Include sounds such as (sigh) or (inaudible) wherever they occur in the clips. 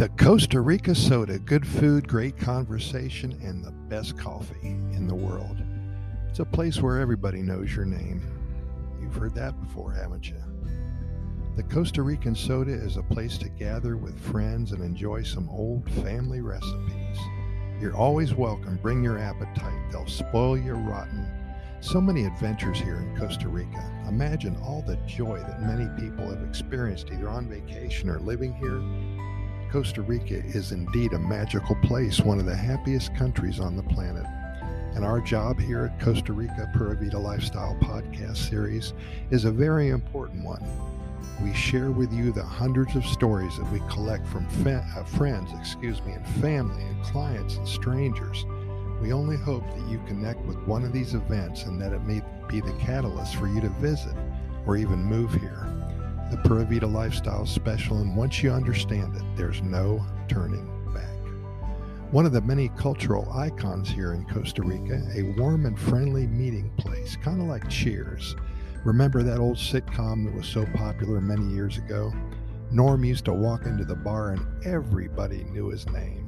The Costa Rica soda, good food, great conversation, and the best coffee in the world. It's a place where everybody knows your name. You've heard that before, haven't you? The Costa Rican soda is a place to gather with friends and enjoy some old family recipes. You're always welcome. Bring your appetite. They'll spoil you rotten. So many adventures here in Costa Rica. Imagine all the joy that many people have experienced either on vacation or living here Costa Rica is indeed a magical place, one of the happiest countries on the planet. And our job here at Costa Rica Pura Vida Lifestyle podcast series is a very important one. We share with you the hundreds of stories that we collect from fa- uh, friends, excuse me, and family and clients and strangers. We only hope that you connect with one of these events and that it may be the catalyst for you to visit or even move here the Pura Vida lifestyle special, and once you understand it, there's no turning back. One of the many cultural icons here in Costa Rica, a warm and friendly meeting place, kind of like Cheers. Remember that old sitcom that was so popular many years ago? Norm used to walk into the bar and everybody knew his name.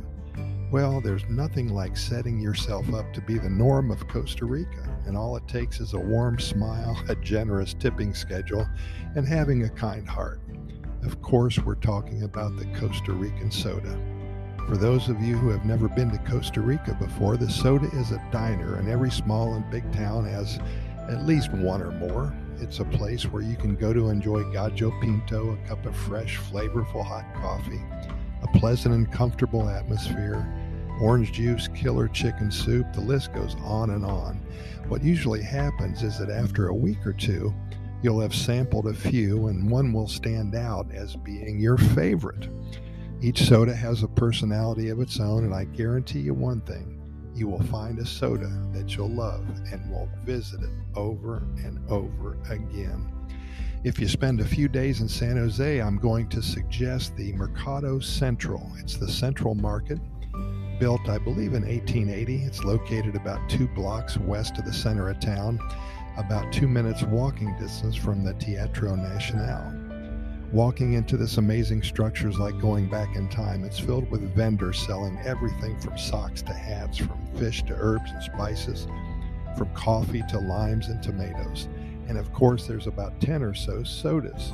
Well, there's nothing like setting yourself up to be the norm of Costa Rica, and all it takes is a warm smile, (laughs) a generous tipping schedule, and having a kind heart. Of course, we're talking about the Costa Rican soda. For those of you who have never been to Costa Rica before, the soda is a diner, and every small and big town has at least one or more. It's a place where you can go to enjoy Gallo Pinto, a cup of fresh, flavorful hot coffee, a pleasant and comfortable atmosphere, orange juice, killer chicken soup, the list goes on and on. What usually happens is that after a week or two, you'll have sampled a few and one will stand out as being your favorite. Each soda has a personality of its own, and I guarantee you one thing you will find a soda that you'll love and will visit it over and over again. If you spend a few days in San Jose, I'm going to suggest the Mercado Central. It's the central market built, I believe, in 1880. It's located about two blocks west of the center of town, about two minutes walking distance from the Teatro Nacional. Walking into this amazing structure is like going back in time. It's filled with vendors selling everything from socks to hats, from fish to herbs and spices, from coffee to limes and tomatoes. And of course, there's about 10 or so sodas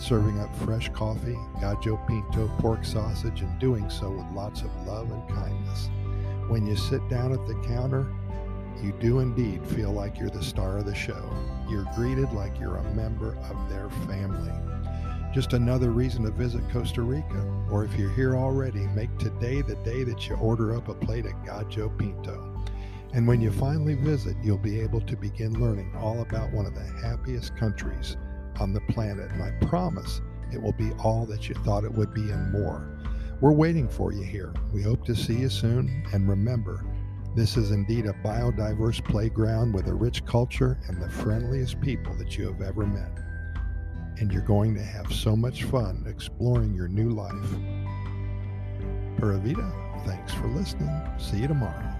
serving up fresh coffee, gallo pinto, pork sausage, and doing so with lots of love and kindness. When you sit down at the counter, you do indeed feel like you're the star of the show. You're greeted like you're a member of their family. Just another reason to visit Costa Rica, or if you're here already, make today the day that you order up a plate of gallo pinto. And when you finally visit, you'll be able to begin learning all about one of the happiest countries on the planet, and I promise it will be all that you thought it would be and more. We're waiting for you here. We hope to see you soon, and remember, this is indeed a biodiverse playground with a rich culture and the friendliest people that you have ever met. And you're going to have so much fun exploring your new life. Pura Vida, thanks for listening. See you tomorrow.